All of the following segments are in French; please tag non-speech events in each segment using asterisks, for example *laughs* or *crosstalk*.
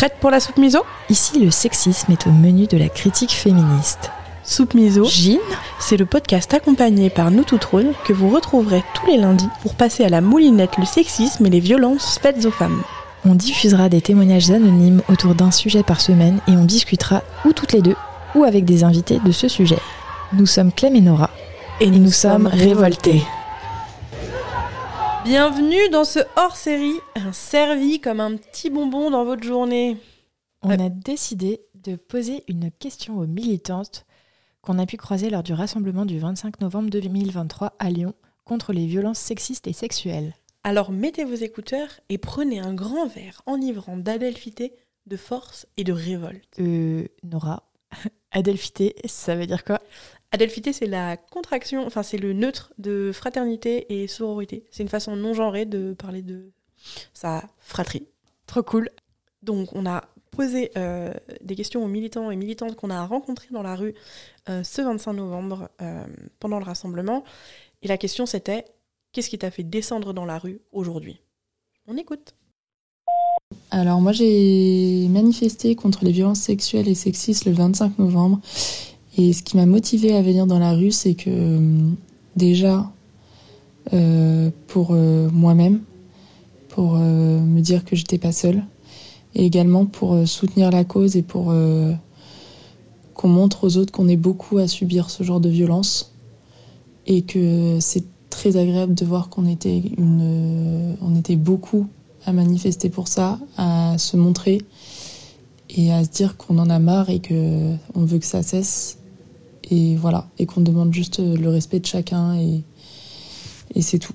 Prête pour la soupe miso? Ici, le sexisme est au menu de la critique féministe. Soupe miso, Gine c'est le podcast accompagné par nous toutes rôles que vous retrouverez tous les lundis pour passer à la moulinette le sexisme et les violences faites aux femmes. On diffusera des témoignages anonymes autour d'un sujet par semaine et on discutera ou toutes les deux ou avec des invités de ce sujet. Nous sommes Clem et Nora Et nous sommes révoltés. Bienvenue dans ce hors-série, un servi comme un petit bonbon dans votre journée. On a décidé de poser une question aux militantes qu'on a pu croiser lors du rassemblement du 25 novembre 2023 à Lyon contre les violences sexistes et sexuelles. Alors mettez vos écouteurs et prenez un grand verre enivrant d'adelphité, de force et de révolte. Euh, Nora, *laughs* Adelphité, ça veut dire quoi? Adelphité, c'est la contraction, enfin c'est le neutre de fraternité et sororité. C'est une façon non genrée de parler de sa fratrie. Trop cool. Donc on a posé euh, des questions aux militants et militantes qu'on a rencontrés dans la rue euh, ce 25 novembre euh, pendant le rassemblement. Et la question c'était qu'est-ce qui t'a fait descendre dans la rue aujourd'hui? On écoute. Alors moi j'ai manifesté contre les violences sexuelles et sexistes le 25 novembre et ce qui m'a motivée à venir dans la rue c'est que euh, déjà euh, pour euh, moi-même, pour me dire que j'étais pas seule et également pour soutenir la cause et pour qu'on montre aux autres qu'on est beaucoup à subir ce genre de violence et que c'est très agréable de voir qu'on était une on était beaucoup à manifester pour ça, à se montrer et à se dire qu'on en a marre et que on veut que ça cesse et voilà et qu'on demande juste le respect de chacun et c'est tout.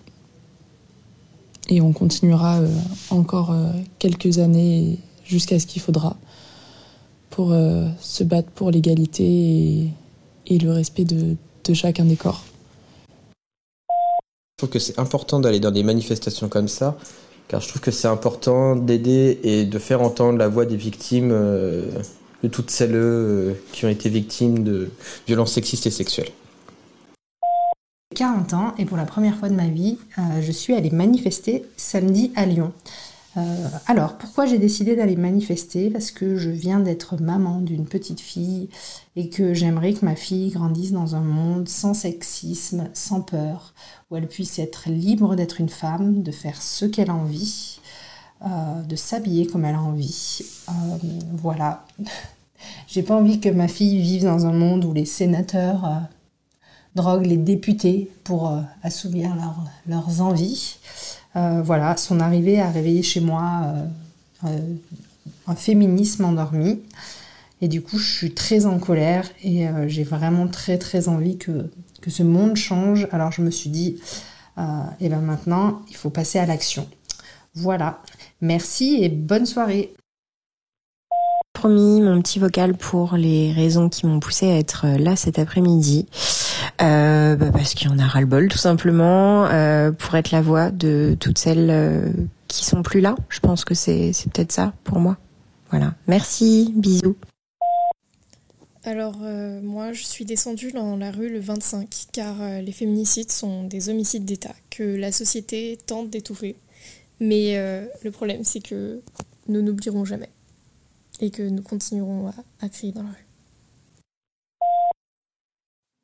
Et on continuera euh, encore euh, quelques années jusqu'à ce qu'il faudra pour euh, se battre pour l'égalité et, le respect de, chacun des corps. Je trouve que c'est important d'aller dans des manifestations comme ça, car je trouve que c'est important d'aider et de faire entendre la voix des victimes, euh, toutes celles euh, qui ont été victimes de violences sexistes et sexuelles. 40 ans et pour la première fois de ma vie, euh, je suis allée manifester samedi à Lyon. Euh, alors, pourquoi j'ai décidé d'aller manifester? Parce que je viens d'être maman d'une petite fille et que j'aimerais que ma fille grandisse dans un monde sans sexisme, sans peur, où elle puisse être libre d'être une femme, de faire ce qu'elle a envie, de s'habiller comme elle a envie. Voilà. J'ai pas envie que ma fille vive dans un monde où les sénateurs euh, droguent les députés pour euh, assouvir leur- leurs envies. Euh, voilà, son arrivée a réveillé chez moi un féminisme endormi. Et du coup, je suis très en colère et j'ai vraiment très très envie que, que ce monde change. Alors je me suis dit, et ben maintenant, il faut passer à l'action. Voilà, merci et bonne soirée. Promis mon petit vocal pour les raisons qui m'ont poussé à être là cet après-midi. Euh, bah, parce qu'il y en a ras-le-bol tout simplement, euh, pour être la voix de toutes celles euh, qui sont plus là. Je pense que c'est peut-être ça pour moi. Voilà. Merci, bisous. Alors euh, moi je suis descendue dans la rue le 25 car euh, les féminicides sont des homicides d'État que la société tente d'étouffer. Mais euh, le problème c'est que nous n'oublierons jamais et que nous continuerons à, crier dans la rue.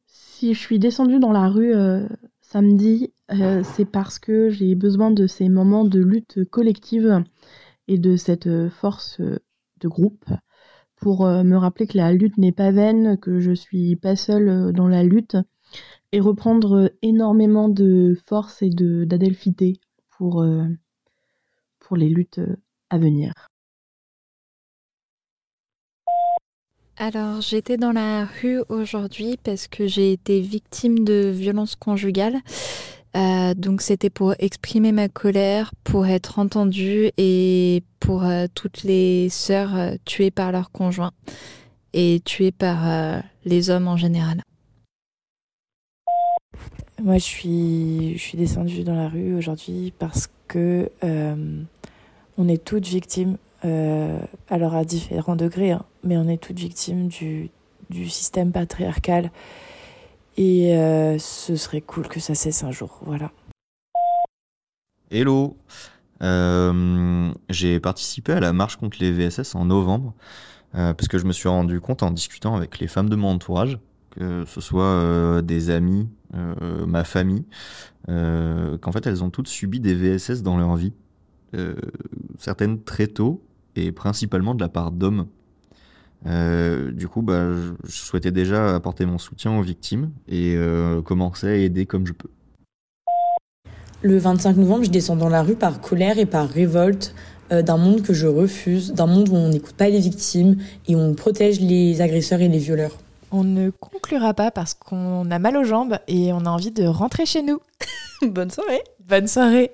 Si je suis descendue dans la rue euh, samedi, euh, c'est parce que j'ai besoin de ces moments de lutte collective et de cette euh, force de groupe pour me rappeler que la lutte n'est pas vaine, que je suis pas seule dans la lutte et reprendre énormément de force et de d'adelphité pour, pour les luttes à venir. Alors, j'étais dans la rue aujourd'hui parce que j'ai été victime de violences conjugales. Euh, donc, c'était pour exprimer ma colère, pour être entendue et pour euh, toutes les sœurs euh, tuées par leurs conjoints et tuées par les hommes en général. Moi, je suis, descendue dans la rue aujourd'hui parce que on est toutes victimes, alors à différents degrés, hein, mais on est toutes victimes du, système patriarcal. Et euh, ce serait cool que ça cesse un jour. Voilà. Hello Euh, j'ai participé à la marche contre les VSS en novembre euh, parce que je me suis rendu compte en discutant avec les femmes de mon entourage, que ce soit des amis, ma famille, qu'en fait elles ont toutes subi des VSS dans leur vie, certaines très tôt et principalement de la part d'hommes. Euh, du coup, bah, je souhaitais déjà apporter mon soutien aux victimes et euh, commencer à aider comme je peux. Le 25 novembre, je descends dans la rue par colère et par révolte euh, d'un monde que je refuse, d'un monde où on n'écoute pas les victimes et où on protège les agresseurs et les violeurs. On ne conclura pas parce qu'on a mal aux jambes et on a envie de rentrer chez nous. *laughs* Bonne soirée Bonne soirée